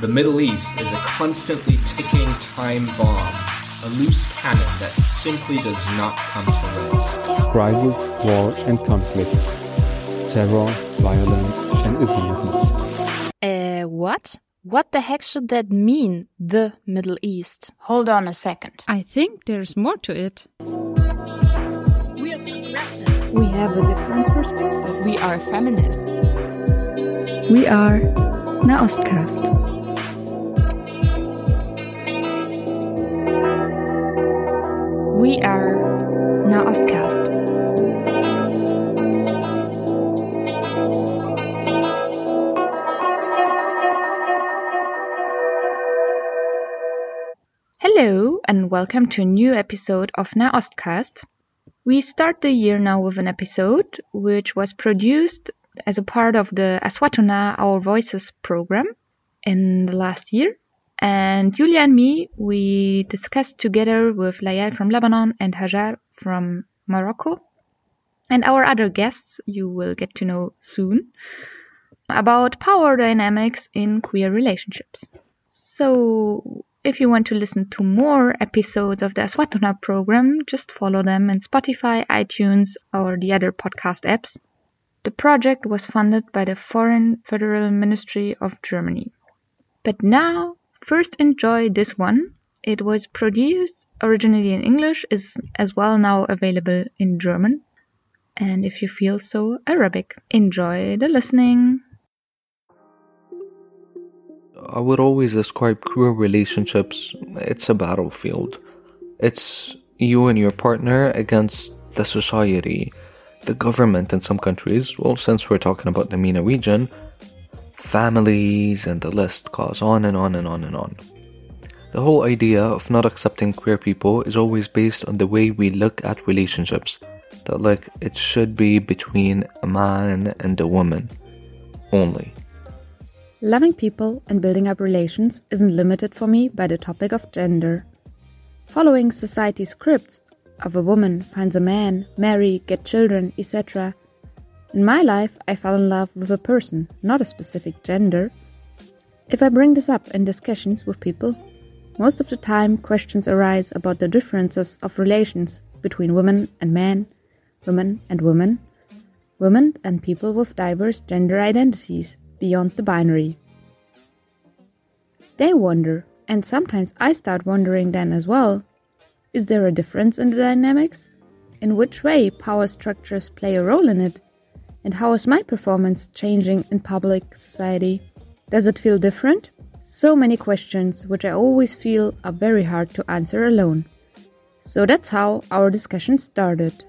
The Middle East is a constantly ticking time bomb, a loose cannon that simply does not come to rest. Crisis, war, and conflicts. Terror, violence, and Islamism. Uh, what? What the heck should that mean, the Middle East? Hold on a second. I think there's more to it. We are progressive. We have a different perspective. We are feminists. We are Nahostcast. We are Nahostcast. Hello, and welcome to a new episode of Nahostcast. We start the year now with an episode which was produced as a part of the Aswatuna Our Voices program in the last year. And Julia and me, we discussed together with Layal from Lebanon and Hajar from Morocco, and our other guests you will get to know soon, about power dynamics in queer relationships. So, if you want to listen to more episodes of the Aswatuna program, just follow them in Spotify, iTunes, or the other podcast apps. The project was funded by the Foreign Federal Ministry of Germany. But now, first enjoy this one. It was produced originally in English, is as well now available in German. And if you feel so Arabic, enjoy the listening. I would always describe queer relationships, it's a battlefield. It's you and your partner against the society, the government in some countries. Well, since we're talking about the MENA region, families, and the list goes on and on and on and on. The whole idea of not accepting queer people is always based on the way we look at relationships. That, like, it should be between a man and a woman only. Loving people and building up relations isn't limited for me by the topic of gender. Following society's scripts of a woman finds a man, marry, get children, etc. In my life, I fell in love with a person, not a specific gender. If I bring this up in discussions with people, most of the time questions arise about the differences of relations between women and men, women and women, women and people with diverse gender identities beyond the binary. They wonder, and sometimes I start wondering then as well is there a difference in the dynamics? In which way power structures play a role in it? And how is my performance changing in public society? Does it feel different? So many questions which I always feel are very hard to answer alone. So that's how our discussion started.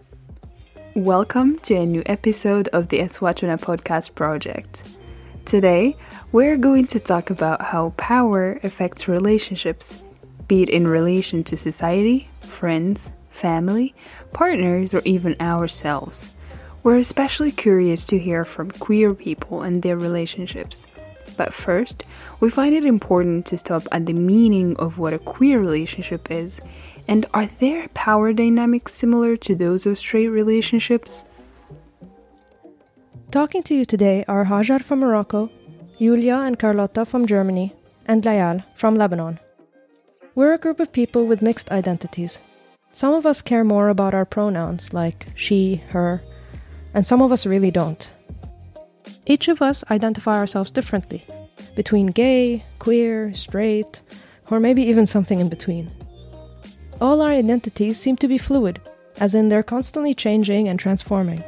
Welcome to a new episode of the Aswatuna Podcast Project. Today, we're going to talk about how power affects relationships, be it in relation to society, friends, family, partners, or even ourselves. We're especially curious to hear from queer people and their relationships. But first, we find it important to stop at the meaning of what a queer relationship is and are there power dynamics similar to those of straight relationships? Talking to you today are Hajar from Morocco, Julia and Carlotta from Germany, and Layal from Lebanon. We're a group of people with mixed identities. Some of us care more about our pronouns, like she, her, and some of us really don't. Each of us identify ourselves differently, between gay, queer, straight, or maybe even something in between. All our identities seem to be fluid, as in they're constantly changing and transforming.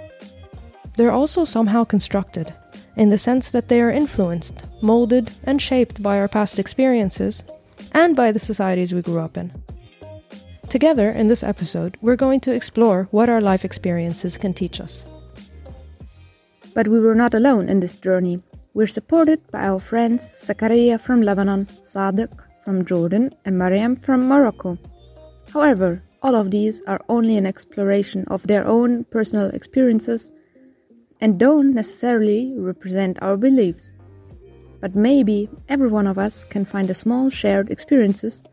They're also somehow constructed, in the sense that they are influenced, molded, and shaped by our past experiences and by the societies we grew up in. Together, in this episode, we're going to explore what our life experiences can teach us. But we were not alone in this journey. We're supported by our friends Zakaria from Lebanon, Sadiq from Jordan, and Mariam from Morocco. However, all of these are only an exploration of their own personal experiences and don't necessarily represent our beliefs. But maybe every one of us can find a small shared experiences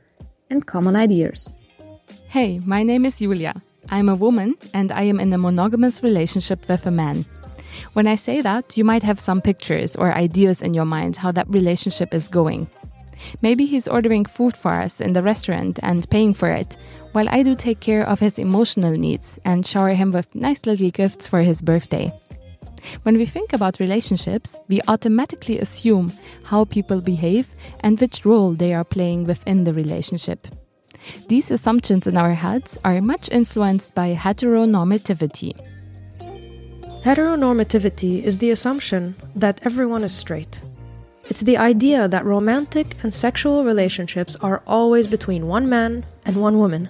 and common ideas. Hey, my name is Julia. I'm a woman and I am in a monogamous relationship with a man. When I say that, you might have some pictures or ideas in your mind how that relationship is going. Maybe he's ordering food for us in the restaurant and paying for it, while I do take care of his emotional needs and shower him with nice little gifts for his birthday. When we think about relationships, we automatically assume how people behave and which role they are playing within the relationship. These assumptions in our heads are much influenced by heteronormativity. Heteronormativity is the assumption that everyone is straight. It's the idea that romantic and sexual relationships are always between one man and one woman,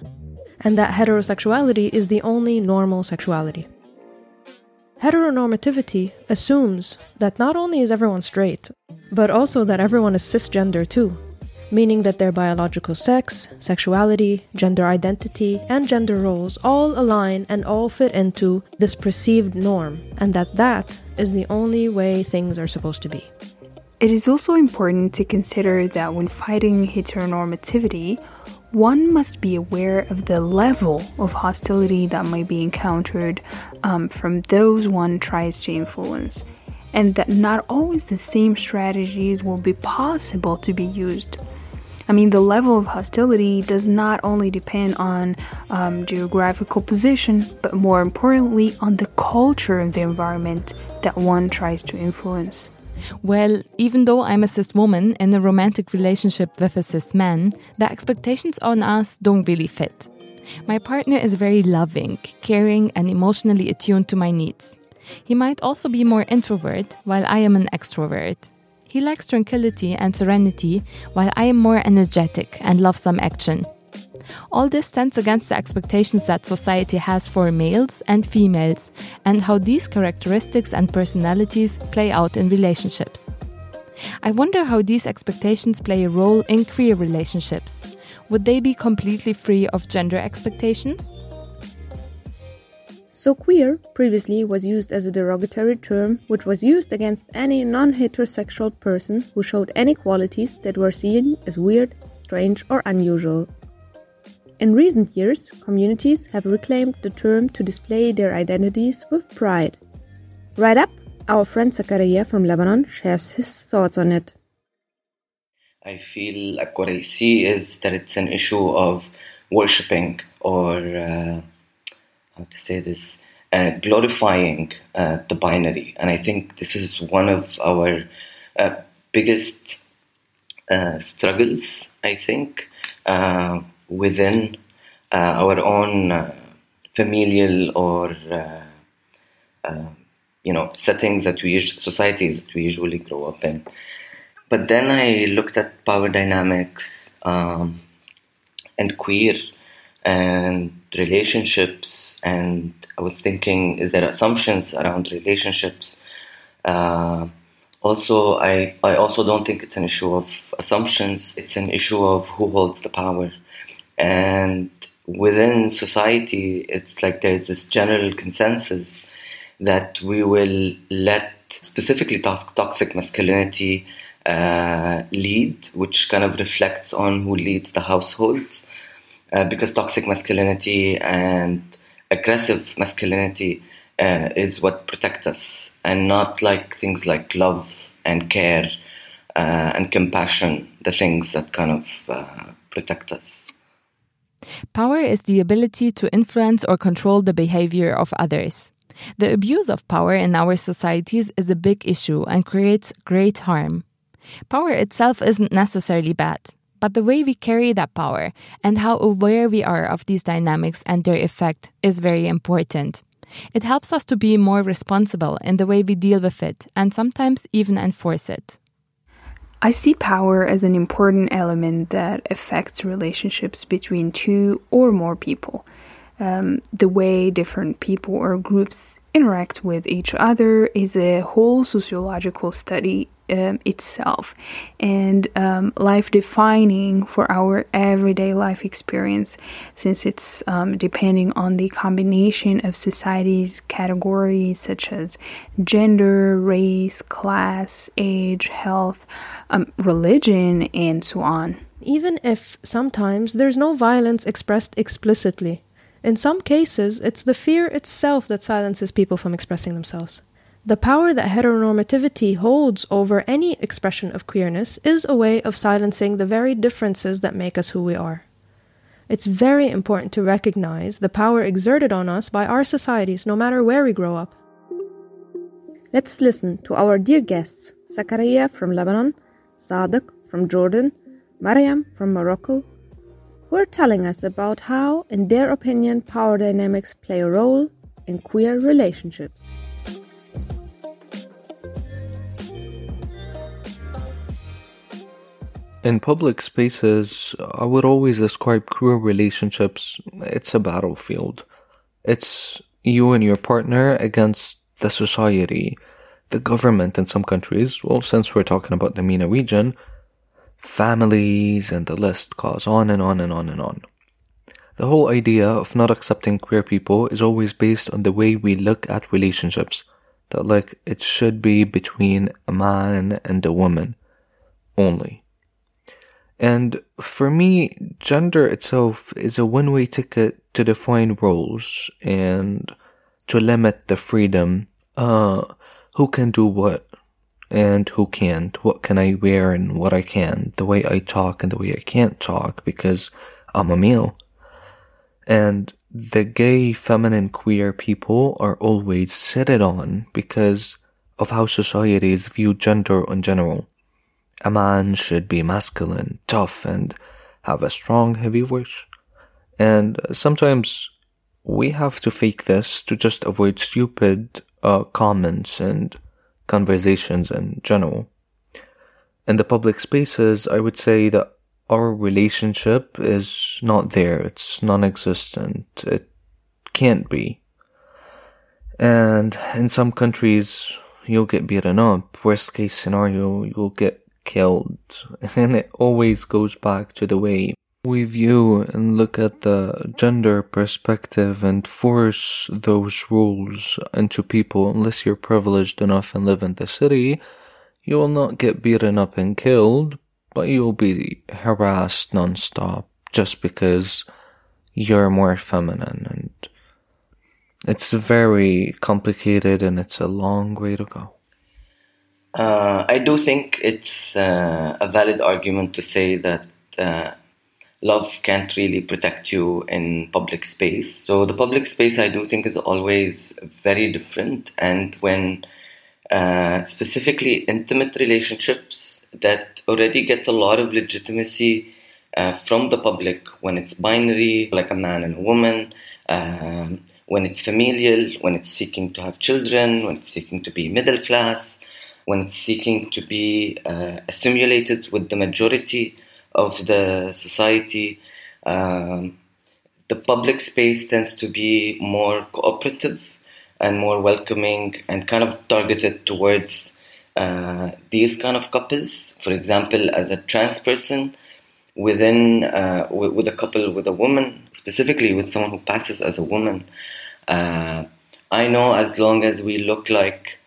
and that heterosexuality is the only normal sexuality. Heteronormativity assumes that not only is everyone straight, but also that everyone is cisgender too, meaning that their biological sex, sexuality, gender identity, and gender roles all align and all fit into this perceived norm, and that that is the only way things are supposed to be. It is also important to consider that when fighting heteronormativity, one must be aware of the level of hostility that might be encountered um, from those one tries to influence, and that not always the same strategies will be possible to be used. I mean, the level of hostility does not only depend on um, geographical position, but more importantly, on the culture of the environment that one tries to influence. Well, even though I'm a cis woman in a romantic relationship with a cis man, the expectations on us don't really fit. My partner is very loving, caring, and emotionally attuned to my needs. He might also be more introvert, while I am an extrovert. He likes tranquility and serenity, while I am more energetic and love some action. All this stands against the expectations that society has for males and females, and how these characteristics and personalities play out in relationships. I wonder how these expectations play a role in queer relationships. Would they be completely free of gender expectations? So, queer previously was used as a derogatory term which was used against any non heterosexual person who showed any qualities that were seen as weird, strange, or unusual. In recent years, communities have reclaimed the term to display their identities with pride. Right up, our friend Zakaria from Lebanon shares his thoughts on it. I feel like what I see is that it's an issue of worshipping or, uh, to say this, uh, glorifying uh, the binary. And I think this is one of our uh, biggest uh, struggles, I think uh, within uh, our own familial or you know settings that we societies that we usually grow up in. But then I looked at power dynamics um, and queer and relationships, and I was thinking, is there assumptions around relationships? Uh, also, I, I also don't think it's an issue of assumptions. It's an issue of who holds the power. And within society, it's like there's this general consensus that we will let specifically toxic masculinity uh, lead, which kind of reflects on who leads the households. Uh, because toxic masculinity and aggressive masculinity uh, is what protect us, and not like things like love and care uh, and compassion, the things that kind of uh, protect us. Power is the ability to influence or control the behavior of others. The abuse of power in our societies is a big issue and creates great harm. Power itself isn't necessarily bad, but the way we carry that power and how aware we are of these dynamics and their effect is very important. It helps us to be more responsible in the way we deal with it and sometimes even enforce it. I see power as an important element that affects relationships between two or more people. Um, the way different people or groups interact with each other is a whole sociological study um, itself and um, life defining for our everyday life experience since it's um, depending on the combination of society's categories such as gender, race, class, age, health, um, religion, and so on. Even if sometimes there's no violence expressed explicitly. In some cases, it's the fear itself that silences people from expressing themselves. The power that heteronormativity holds over any expression of queerness is a way of silencing the very differences that make us who we are. It's very important to recognize the power exerted on us by our societies, no matter where we grow up. Let's listen to our dear guests Zakaria from Lebanon, Sadiq from Jordan, Mariam from Morocco, who are telling us about how, in their opinion, power dynamics play a role in queer relationships. In public spaces, I would always describe queer relationships. It's a battlefield. It's you and your partner against the society, the government in some countries. Well, since we're talking about the MENA region, families, and the list goes on and on and on and on. The whole idea of not accepting queer people is always based on the way we look at relationships. That, like, it should be between a man and a woman only. And for me, gender itself is a one way ticket to define roles and to limit the freedom, uh, who can do what and who can't, what can I wear and what I can, the way I talk and the way I can't talk because I'm a male. And the gay, feminine, queer people are always sitted on because of how societies view gender in general. A man should be masculine, tough, and have a strong, heavy voice. And sometimes we have to fake this to just avoid stupid uh, comments and conversations in general. In the public spaces, I would say that our relationship is not there. It's non-existent. It can't be. And in some countries, you'll get beaten up. Worst case scenario, you'll get killed. And it always goes back to the way we view and look at the gender perspective and force those rules into people unless you're privileged enough and live in the city. You will not get beaten up and killed, but you'll be harassed nonstop just because you're more feminine and it's very complicated and it's a long way to go. Uh, I do think it's uh, a valid argument to say that uh, love can't really protect you in public space. So the public space, I do think, is always very different. And when uh, specifically intimate relationships that already gets a lot of legitimacy uh, from the public when it's binary, like a man and a woman. Um, when it's familial, when it's seeking to have children, when it's seeking to be middle class, when it's seeking to be uh, assimilated with the majority of the society. Um, the public space tends to be more cooperative and more welcoming and kind of targeted towards uh, these kind of couples. For example, as a trans person, within uh, w- with a couple with a woman, specifically with someone who passes as a woman, uh, I know as long as we look like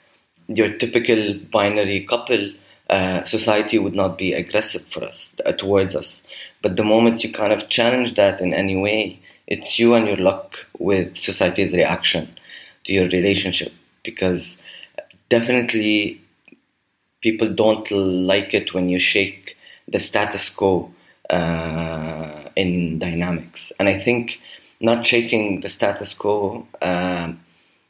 your typical binary couple, uh, society would not be aggressive for us uh, towards us. But the moment you kind of challenge that in any way, it's you and your luck with society's reaction to your relationship. Because definitely people don't like it when you shake the status quo uh, in dynamics. And I think not shaking the status quo uh,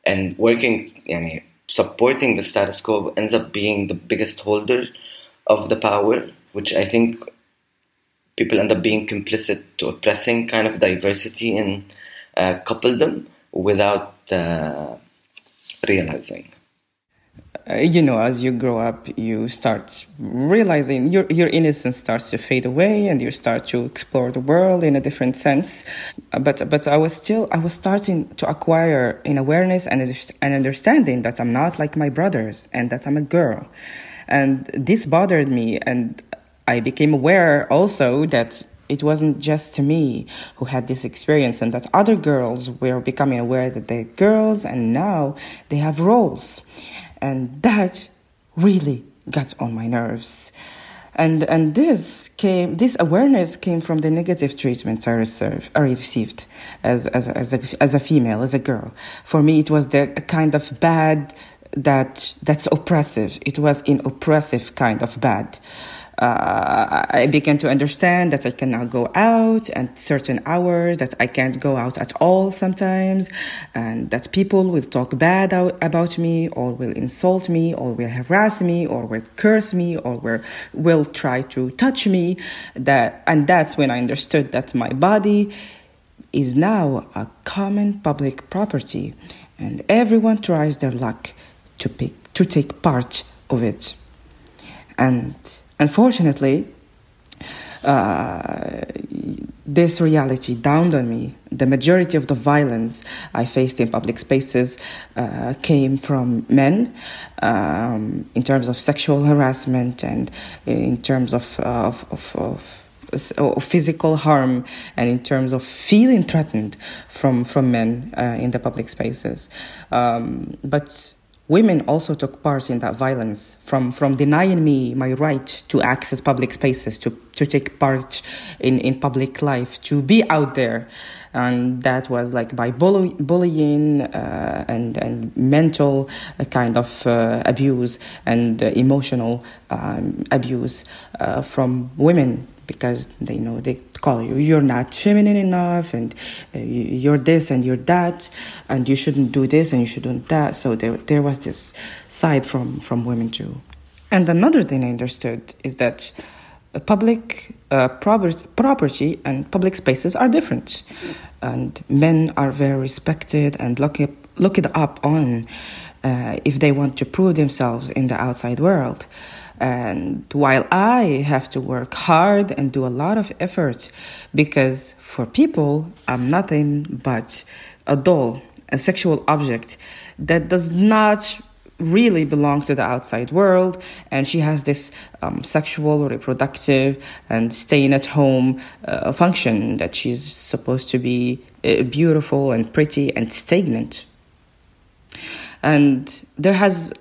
and working, yani, supporting the status quo ends up being the biggest holder of the power, which I think people end up being complicit to oppressing kind of diversity and uh, coupledom without uh, realizing. Uh, you know, as you grow up, you start realizing your your innocence starts to fade away, and you start to explore the world in a different sense. Uh, but but I was still I was starting to acquire an awareness and an understanding that I'm not like my brothers, and that I'm a girl, and this bothered me, and I became aware also that it wasn't just me who had this experience and that other girls were becoming aware that they're girls and now they have roles and that really got on my nerves. And and this came this awareness came from the negative treatment I, reserve, I received as as as a, as a female as a girl. For me, it was the kind of bad that that's oppressive. It was an oppressive kind of bad. Uh, I began to understand that I cannot go out at certain hours, that I can't go out at all sometimes, and that people will talk bad about me, or will insult me, or will harass me, or will curse me, or will, will try to touch me. That, and that's when I understood that my body is now a common public property, and everyone tries their luck to pick, to take part of it. And unfortunately, uh, this reality dawned on me. The majority of the violence I faced in public spaces uh, came from men um, in terms of sexual harassment and in terms of, of, of, of of physical harm and in terms of feeling threatened from from men uh, in the public spaces. Um, but Women also took part in that violence, from, from denying me my right to access public spaces, to, to take part in, in public life, to be out there. And that was like by bully, bullying uh, and, and mental uh, kind of uh, abuse and uh, emotional um, abuse uh, from women because they know they call you you're not feminine enough and uh, you're this and you're that and you shouldn't do this and you shouldn't that. So there there was this side from from women too. And another thing i understood is that public uh, property and public spaces are different. And men are very respected and looked looked up on uh, if they want to prove themselves in the outside world and while I have to work hard and do a lot of effort, because for people, I'm nothing but a doll, a sexual object that does not really belong to the outside world. And she has this um, sexual reproductive and staying at home uh, function that she's supposed to be uh, beautiful and pretty and stagnant. And there has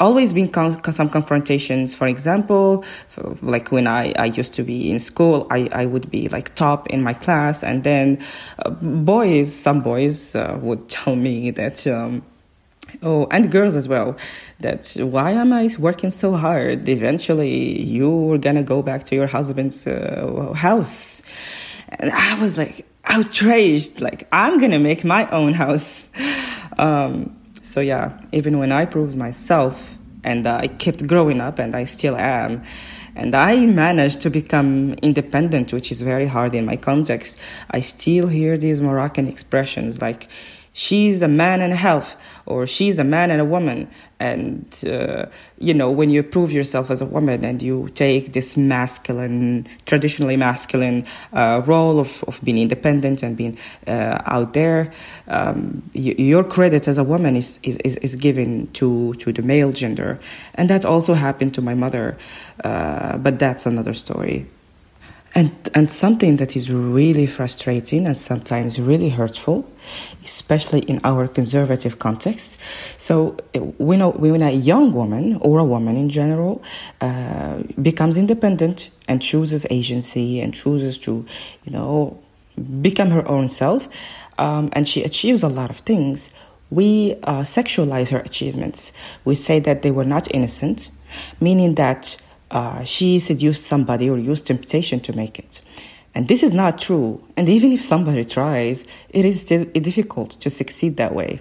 always been con- some confrontations. For example, for, like when I, I used to be in school, I, I would be like top in my class, and then uh, boys, some boys uh, would tell me that. Um, oh, and girls as well. That why am I working so hard? Eventually, you're gonna go back to your husband's uh, house, and I was like outraged. Like I'm gonna make my own house. Um, so yeah, even when I proved myself and I kept growing up and I still am, and I managed to become independent, which is very hard in my context, I still hear these Moroccan expressions like, she's a man and half or she's a man and a woman. And uh, you know when you prove yourself as a woman and you take this masculine traditionally masculine uh, role of, of being independent and being uh, out there um, y- your credit as a woman is, is, is given to, to the male gender. And that also happened to my mother. Uh, but that's another story and, and something that is really frustrating and sometimes really hurtful, especially in our conservative context. So, we know when a young woman or a woman in general uh, becomes independent and chooses agency and chooses to, you know, become her own self, um, and she achieves a lot of things, we uh, sexualize her achievements. We say that they were not innocent, meaning that uh, she seduced somebody or used temptation to make it. And this is not true. And even if somebody tries, it is still difficult to succeed that way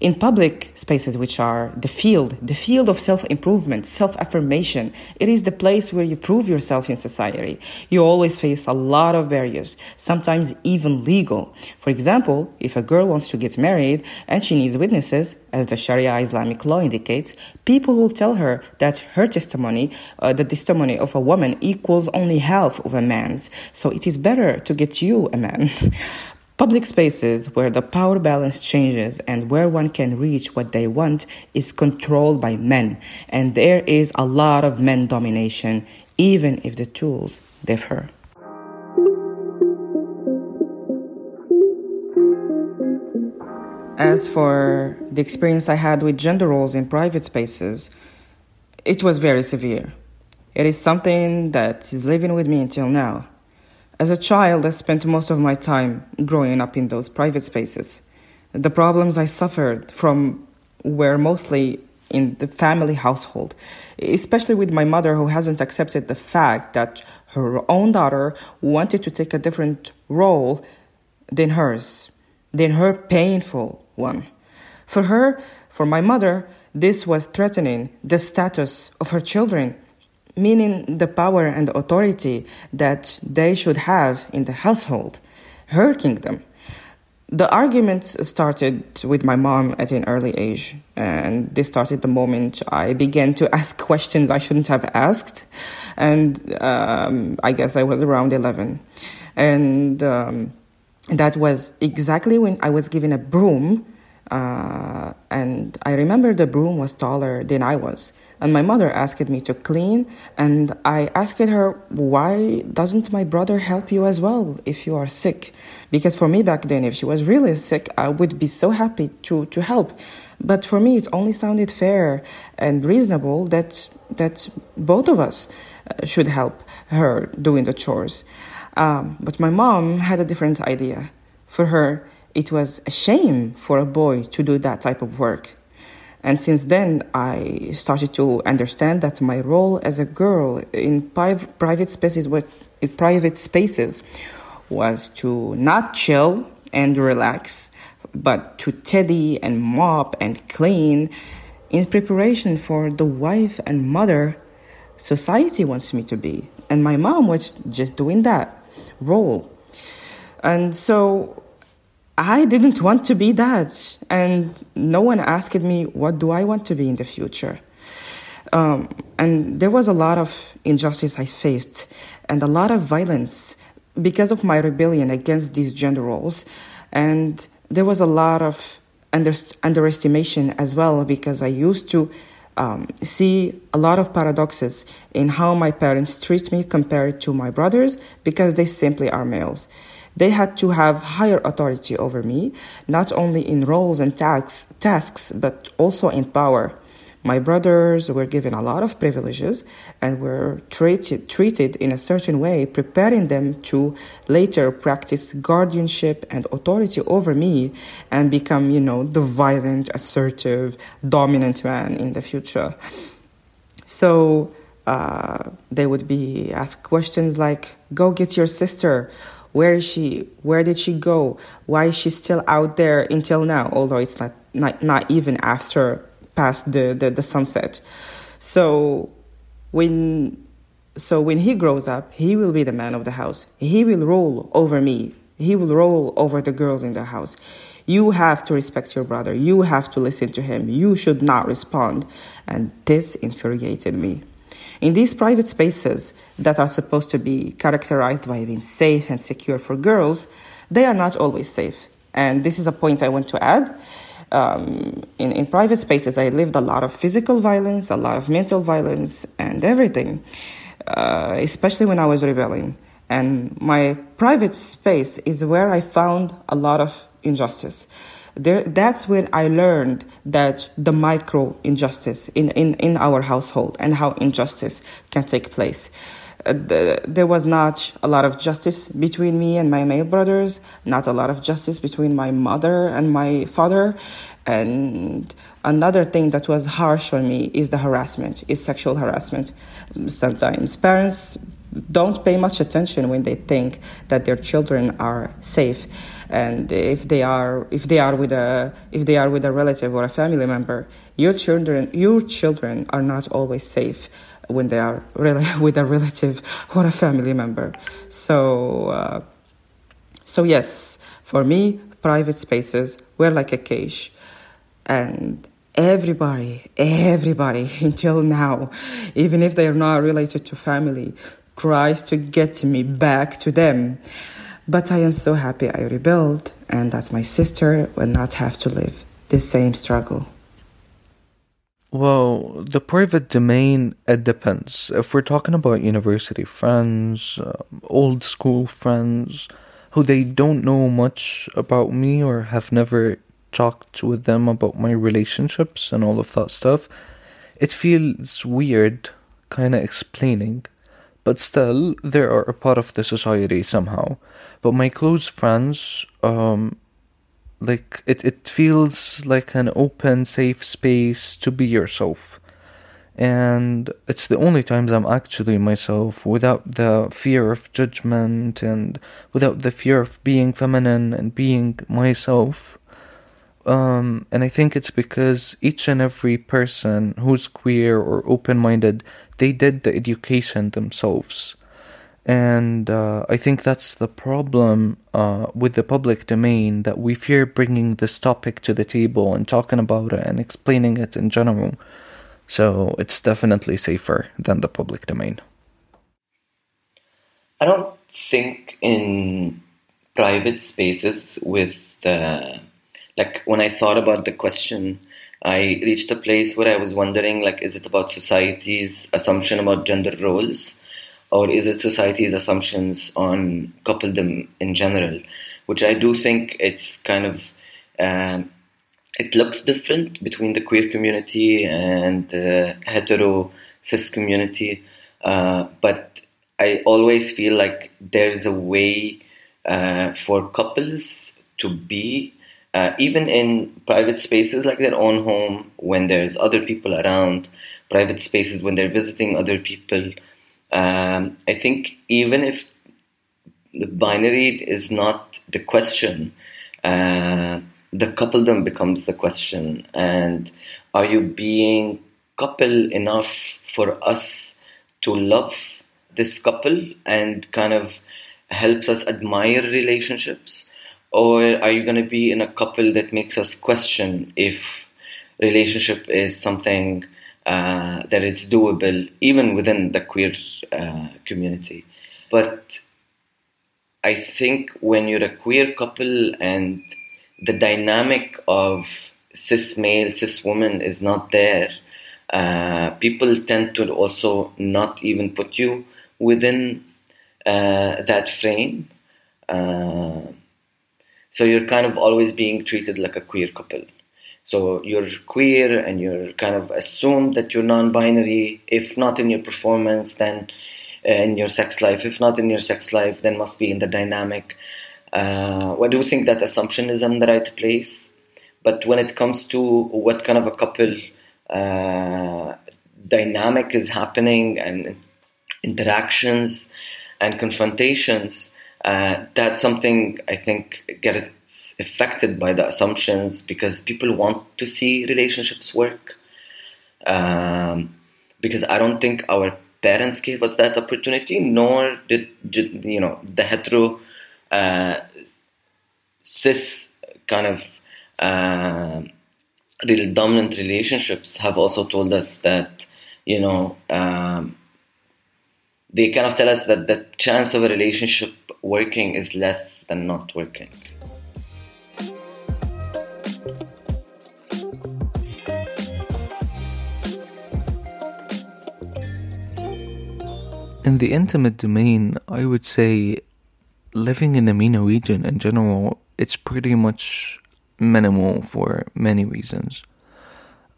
in public spaces which are the field the field of self-improvement self-affirmation. It is the place where you prove yourself in society. You always face a lot of barriers sometimes even legal. For example if a girl wants to get married and she needs witnesses as the sharia islamic law indicates people will tell her that her testimony uh, the testimony of a woman equals only half of a man's. So it is better to get you a man Public spaces where the power balance changes and where one can reach what they want is controlled by men, and there is a lot of men domination, even if the tools differ. As for the experience I had with gender roles in private spaces, it was very severe. It is something that is living with me until now. As a child, I spent most of my time growing up in those private spaces. The problems I suffered from were mostly in the family household, especially with my mother who hasn't accepted the fact that her own daughter wanted to take a different role than hers, than her painful one. For her, for my mother, this was threatening the status of her children, meaning the power and authority that they should have in the household, her kingdom. The arguments started with my mom at an early age, and this started the moment I began to ask questions I shouldn't have asked, and um, I guess I was around 11. And um, that was exactly when I was given a broom uh, and I remember the broom was taller than I was. And my mother asked me to clean, and I asked her, Why doesn't my brother help you as well if you are sick? Because for me back then, if she was really sick, I would be so happy to, to help. But for me, it only sounded fair and reasonable that, that both of us uh, should help her doing the chores. Um, but my mom had a different idea. For her, it was a shame for a boy to do that type of work. And since then, I started to understand that my role as a girl in private spaces was private spaces was to not chill and relax, but to tidy and mop and clean in preparation for the wife and mother society wants me to be. And my mom was just doing that role. And so I didn't want to be that. And no one asked me, what do I want to be in the future? Um, and there was a lot of injustice I faced and a lot of violence because of my rebellion against these gender roles. And there was a lot of under- underestimation as well because I used to um, see a lot of paradoxes in how my parents treat me compared to my brothers because they simply are males. They had to have higher authority over me, not only in roles and tasks, tasks but also in power. My brothers were given a lot of privileges and were treated, treated in a certain way, preparing them to later practice guardianship and authority over me and become, you know, the violent, assertive, dominant man in the future. So uh, they would be asked questions like, Go get your sister where is she? Where did she go? Why is she still out there until now? Although it's not not, not even after past the, the, the sunset. So when so when he grows up, he will be the man of the house. He will rule over me. He will rule over the girls in the house. You have to respect your brother. You have to listen to him. You should not respond. And this infuriated me. In these private spaces that are supposed to be characterized by being safe and secure for girls, they are not always safe. And this is a point I want to add. Um, in, in private spaces, I lived a lot of physical violence, a lot of mental violence, and everything, uh, especially when I was rebelling. And my private space is where I found a lot of injustice there, that's when I learned that the micro injustice in, in, in our household and how injustice can take place. Uh, the, there was not a lot of justice between me and my male brothers, not a lot of justice between my mother and my father. And another thing that was harsh on me is the harassment, is sexual harassment. Sometimes parents don't pay much attention when they think that their children are safe. And if they are if they are with a if they are with a relative or a family member your children your children are not always safe when they are really with a relative or a family member. So uh, so yes for me private spaces were like a cage. And everybody everybody until now even if they are not related to family tries to get me back to them. But I am so happy I rebelled and that my sister will not have to live the same struggle. Well, the private domain, it depends. If we're talking about university friends, uh, old school friends, who they don't know much about me or have never talked with them about my relationships and all of that stuff, it feels weird kind of explaining but still they are a part of the society somehow. But my close friends, um, like it, it feels like an open, safe space to be yourself. And it's the only times I'm actually myself without the fear of judgment and without the fear of being feminine and being myself. Um, and I think it's because each and every person who's queer or open minded, they did the education themselves. And uh, I think that's the problem uh, with the public domain that we fear bringing this topic to the table and talking about it and explaining it in general. So it's definitely safer than the public domain. I don't think in private spaces with the like when I thought about the question, I reached a place where I was wondering like is it about society's assumption about gender roles? or is it society's assumptions on coupledom in general? Which I do think it's kind of um, it looks different between the queer community and the hetero cis community, uh, but I always feel like there's a way uh, for couples to be. Uh, even in private spaces like their own home, when there's other people around, private spaces when they're visiting other people, um, I think even if the binary is not the question, uh, the coupledom becomes the question. And are you being couple enough for us to love this couple and kind of helps us admire relationships? Or are you going to be in a couple that makes us question if relationship is something uh, that it's doable even within the queer uh, community. But I think when you're a queer couple and the dynamic of cis male, cis woman is not there, uh, people tend to also not even put you within uh, that frame. So you're kind of always being treated like a queer couple. So you're queer and you're kind of assumed that you're non-binary. If not in your performance, then uh, in your sex life. If not in your sex life, then must be in the dynamic. Uh, I do think that assumption is in the right place. But when it comes to what kind of a couple uh, dynamic is happening and interactions and confrontations, uh, that's something I think gets affected by the assumptions because people want to see relationships work. Um, because I don't think our parents gave us that opportunity, nor did you know the hetero uh, cis kind of uh, real dominant relationships have also told us that you know um, they kind of tell us that the chance of a relationship working is less than not working. In the intimate domain, I would say living in the MENA region in general, it's pretty much minimal for many reasons.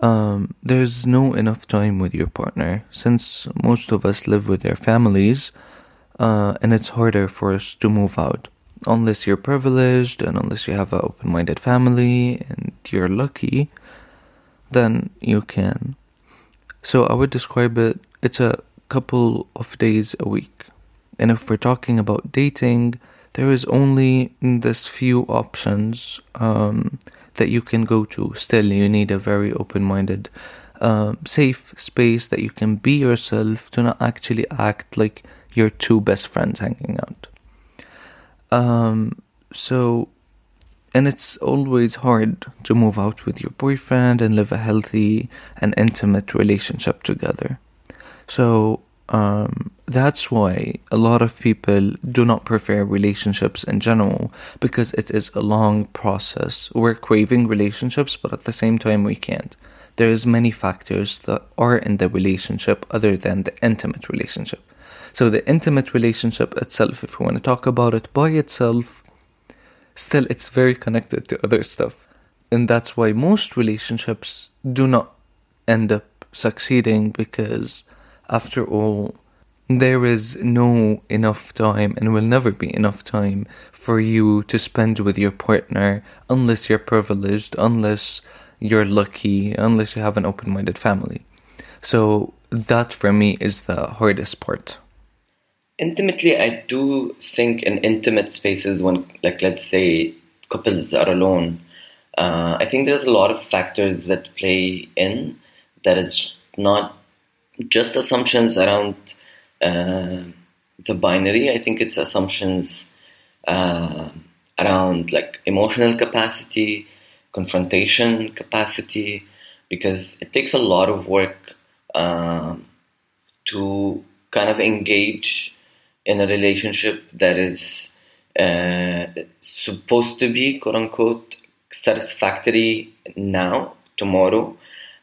Um, there's no enough time with your partner since most of us live with their families, uh, and it's harder for us to move out. Unless you're privileged and unless you have an open minded family and you're lucky, then you can. So I would describe it, it's a couple of days a week. And if we're talking about dating, there is only this few options um, that you can go to. Still, you need a very open minded, uh, safe space that you can be yourself to not actually act like your two best friends hanging out. Um, so, and it's always hard to move out with your boyfriend and live a healthy and intimate relationship together. So um, that's why a lot of people do not prefer relationships in general because it is a long process. We're craving relationships, but at the same time we can't. There's many factors that are in the relationship other than the intimate relationship. So the intimate relationship itself, if we want to talk about it by itself, still it's very connected to other stuff. And that's why most relationships do not end up succeeding because after all, there is no enough time and will never be enough time for you to spend with your partner unless you're privileged, unless you're lucky, unless you have an open minded family. So, that for me is the hardest part. Intimately, I do think in intimate spaces, when, like, let's say couples are alone, uh, I think there's a lot of factors that play in that it's not just assumptions around uh, the binary. I think it's assumptions uh, around like emotional capacity, confrontation capacity, because it takes a lot of work um, to kind of engage in a relationship that is uh, supposed to be quote unquote satisfactory now, tomorrow,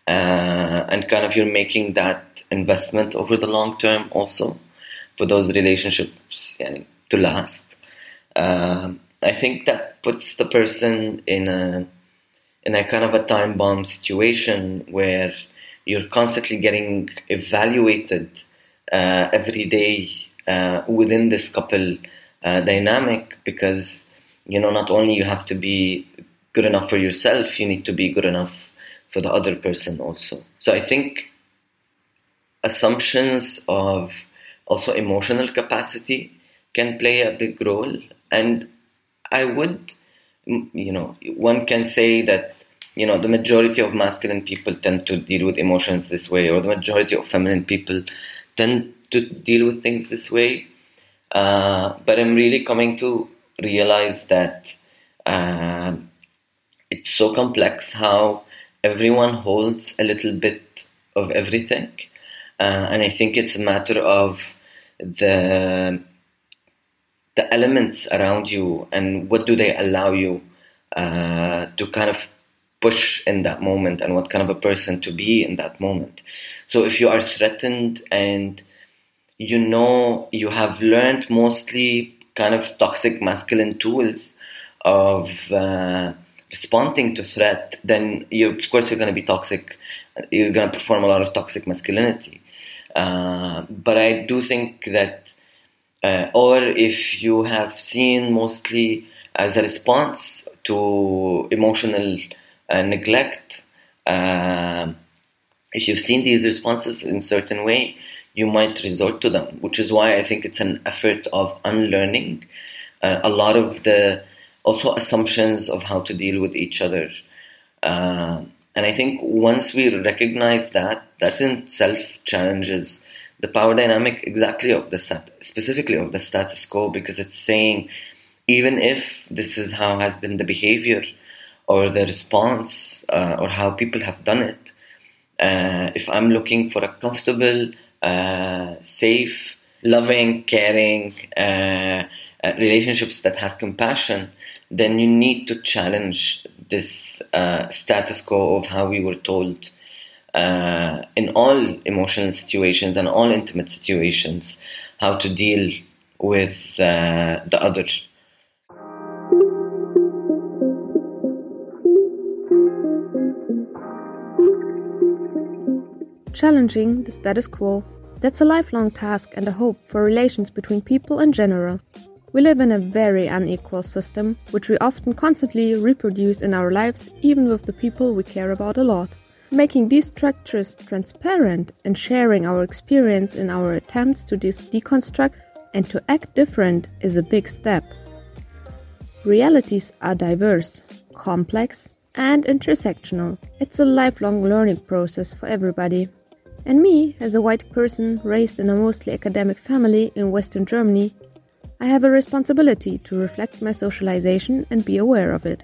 uh, and kind of you're making that investment over the long term also for those relationships to last. Um, I think that puts the person in a in a kind of a time bomb situation where you're constantly getting evaluated uh, every day uh, within this couple uh, dynamic because you know not only you have to be good enough for yourself you need to be good enough for the other person also so i think assumptions of also emotional capacity can play a big role. And I would, you know, one can say that, you know, the majority of masculine people tend to deal with emotions this way, or the majority of feminine people tend to deal with things this way. Uh, but I'm really coming to realize that uh, it's so complex how everyone holds a little bit of everything. Uh, and I think it's a matter of the the elements around you and what do they allow you uh, to kind of push in that moment and what kind of a person to be in that moment. So if you are threatened and you know you have learned mostly kind of toxic masculine tools of uh, responding to threat, then you of course you're going to be toxic. You're going to perform a lot of toxic masculinity. Uh, but I do think that, uh, or if you have seen mostly as a response to emotional uh, neglect, uh, if you've seen these responses in certain way, you might resort to them, which is why I think it's an effort of unlearning uh, a lot of the also assumptions of how to deal with each other. And I think once we recognize that, that in itself challenges the power dynamic exactly of the stat, specifically of the status quo, because it's saying even if this is how has been the behavior or the response uh, or how people have done it, uh, if I'm looking for a comfortable, uh, safe, loving, caring uh, uh, relationships that has compassion, then you need to challenge this uh, status quo of how we were told in all emotional situations and all intimate situations how to deal with the other. Challenging the status quo. That's a lifelong task and a hope for relations between people in general. We live in a very unequal system, which we often constantly reproduce in our lives, even with the people we care about a lot. Making these structures transparent and sharing our experience in our attempts to de deconstruct and to act different is a big step. Realities are diverse, complex, and intersectional. It's a lifelong learning process for everybody. And me, as a white person raised in a mostly academic family in Western Germany, I have a responsibility to reflect my socialization and be aware of it.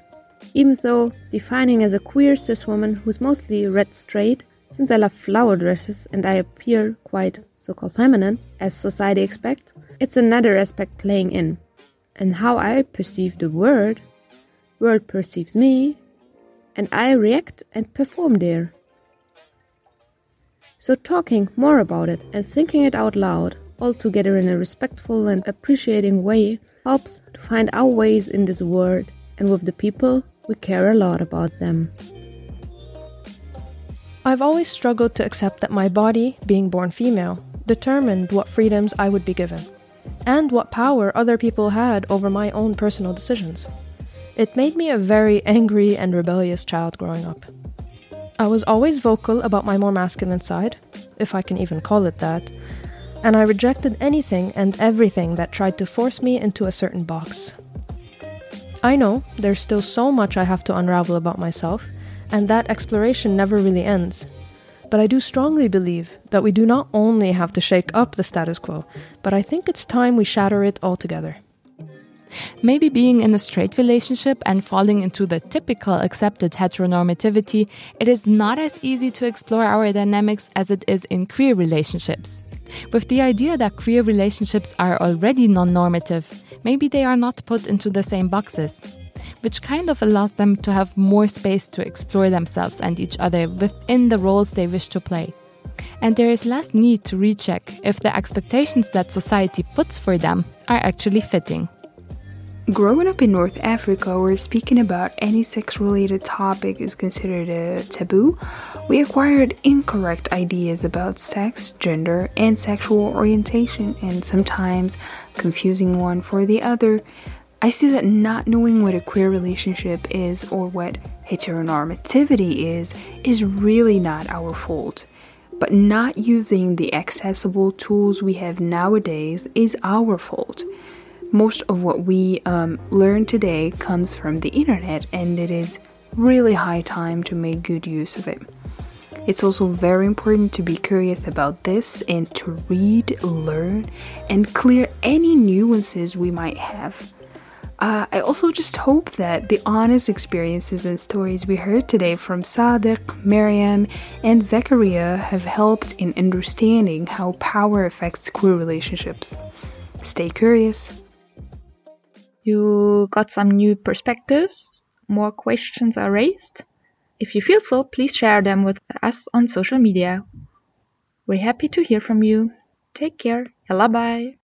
Even though defining as a queer cis woman who's mostly read straight, since I love flower dresses and I appear quite so called feminine, as society expects, it's another aspect playing in. And how I perceive the world, world perceives me, and I react and perform there. So talking more about it and thinking it out loud all together in a respectful and appreciating way helps to find our ways in this world and with the people we care a lot about them. I've always struggled to accept that my body, being born female, determined what freedoms I would be given, and what power other people had over my own personal decisions. It made me a very angry and rebellious child growing up. I was always vocal about my more masculine side, if I can even call it that, and I rejected anything and everything that tried to force me into a certain box. I know there's still so much I have to unravel about myself, and that exploration never really ends. But I do strongly believe that we do not only have to shake up the status quo, but I think it's time we shatter it altogether. Maybe being in a straight relationship and falling into the typical accepted heteronormativity, it is not as easy to explore our dynamics as it is in queer relationships. With the idea that queer relationships are already non normative, maybe they are not put into the same boxes, which kind of allows them to have more space to explore themselves and each other within the roles they wish to play. And there is less need to recheck if the expectations that society puts for them are actually fitting. Growing up in North Africa, where speaking about any sex related topic is considered a taboo, we acquired incorrect ideas about sex, gender, and sexual orientation, and sometimes confusing one for the other. I see that not knowing what a queer relationship is or what heteronormativity is is really not our fault. But not using the accessible tools we have nowadays is our fault most of what we um, learn today comes from the internet, and it is really high time to make good use of it. It's also very important to be curious about this and to read, learn, and clear any nuances we might have. Uh, I also just hope that the honest experiences and stories we heard today from Sadiq, Miriam, and Zachariah have helped in understanding how power affects queer relationships. Stay curious. You got some new perspectives? More questions are raised? If you feel so, please share them with us on social media. We're happy to hear from you. Take care. Yalla bye.